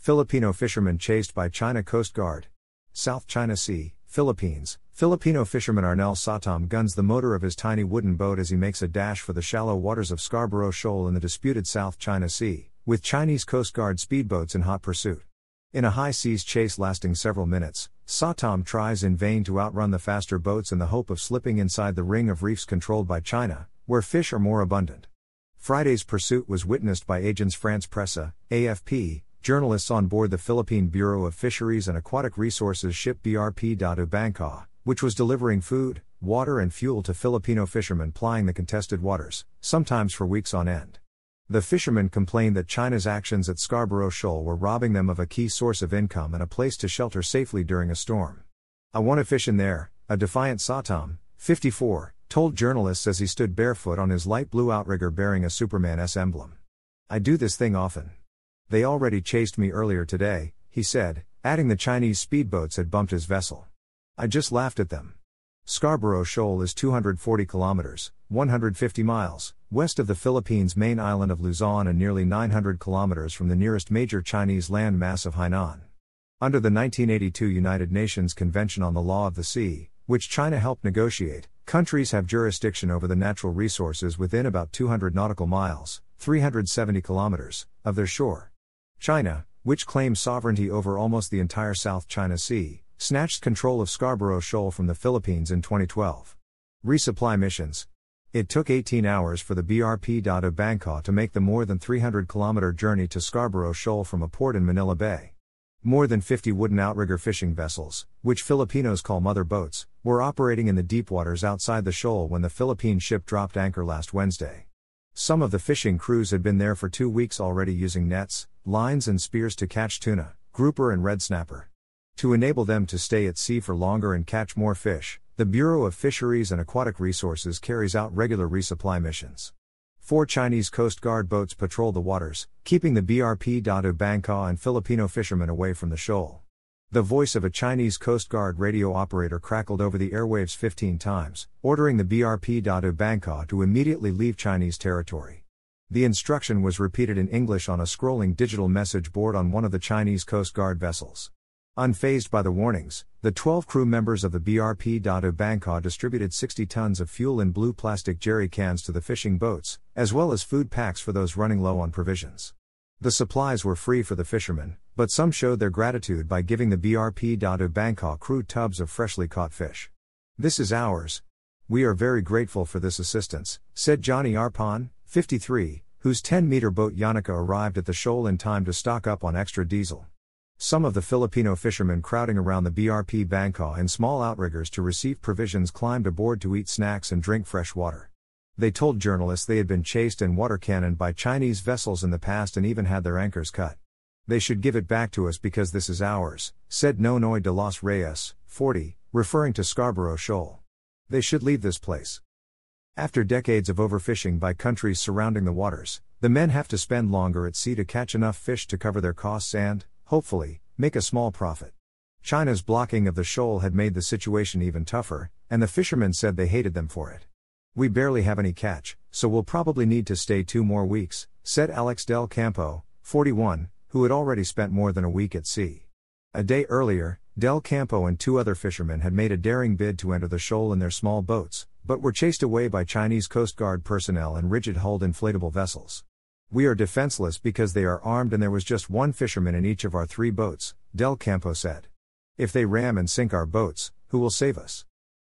Filipino fishermen chased by China Coast Guard. South China Sea, Philippines. Filipino fisherman Arnel Satom guns the motor of his tiny wooden boat as he makes a dash for the shallow waters of Scarborough Shoal in the disputed South China Sea, with Chinese Coast Guard speedboats in hot pursuit. In a high seas chase lasting several minutes, Satom tries in vain to outrun the faster boats in the hope of slipping inside the ring of reefs controlled by China, where fish are more abundant. Friday's pursuit was witnessed by Agence France-Presse, AFP, journalists on board the Philippine Bureau of Fisheries and Aquatic Resources ship BRP Datu Bankaw, which was delivering food, water, and fuel to Filipino fishermen plying the contested waters, sometimes for weeks on end. The fishermen complained that China's actions at Scarborough Shoal were robbing them of a key source of income and a place to shelter safely during a storm. I want to fish in there, a defiant Satom, 54, told journalists as he stood barefoot on his light blue outrigger bearing a Superman S emblem. I do this thing often. They already chased me earlier today, he said, adding the Chinese speedboats had bumped his vessel. I just laughed at them. Scarborough Shoal is 240 kilometers, 150 miles, west of the Philippines' main island of Luzon and nearly 900 kilometers from the nearest major Chinese land mass of Hainan. Under the 1982 United Nations Convention on the Law of the Sea, which China helped negotiate, countries have jurisdiction over the natural resources within about 200 nautical miles, 370 kilometers, of their shore. China, which claims sovereignty over almost the entire South China Sea, snatched control of Scarborough Shoal from the Philippines in 2012. Resupply missions. It took 18 hours for the BRP Datu Bankaw to make the more than 300 kilometer journey to Scarborough Shoal from a port in Manila Bay. More than 50 wooden outrigger fishing vessels, which Filipinos call mother boats, were operating in the deep waters outside the shoal when the Philippine ship dropped anchor last Wednesday. Some of the fishing crews had been there for two weeks already using nets, lines, and spears to catch tuna, grouper, and red snapper. To enable them to stay at sea for longer and catch more fish, the Bureau of Fisheries and Aquatic Resources carries out regular resupply missions. Four Chinese Coast Guard boats patrol the waters, keeping the BRP Datu Bankaw and Filipino fishermen away from the shoal. The voice of a Chinese Coast Guard radio operator crackled over the airwaves 15 times, ordering the BRP Bankaw to immediately leave Chinese territory. The instruction was repeated in English on a scrolling digital message board on one of the Chinese Coast Guard vessels. Unfazed by the warnings, the 12 crew members of the BRP Bankaw distributed 60 tons of fuel in blue plastic jerry cans to the fishing boats, as well as food packs for those running low on provisions. The supplies were free for the fishermen, but some showed their gratitude by giving the BRP Datu Bankaw crew tubs of freshly caught fish. This is ours. We are very grateful for this assistance, said Johnny Arpon, 53, whose 10 meter boat Yanaka arrived at the shoal in time to stock up on extra diesel. Some of the Filipino fishermen crowding around the BRP Bankaw in small outriggers to receive provisions climbed aboard to eat snacks and drink fresh water. They told journalists they had been chased and water cannoned by Chinese vessels in the past and even had their anchors cut. They should give it back to us because this is ours, said Nonoy de los Reyes, 40, referring to Scarborough Shoal. They should leave this place. After decades of overfishing by countries surrounding the waters, the men have to spend longer at sea to catch enough fish to cover their costs and, hopefully, make a small profit. China's blocking of the shoal had made the situation even tougher, and the fishermen said they hated them for it. We barely have any catch, so we'll probably need to stay two more weeks, said Alex Del Campo, 41, who had already spent more than a week at sea. A day earlier, Del Campo and two other fishermen had made a daring bid to enter the shoal in their small boats, but were chased away by Chinese Coast Guard personnel in rigid hulled inflatable vessels. We are defenseless because they are armed and there was just one fisherman in each of our three boats, Del Campo said. If they ram and sink our boats, who will save us?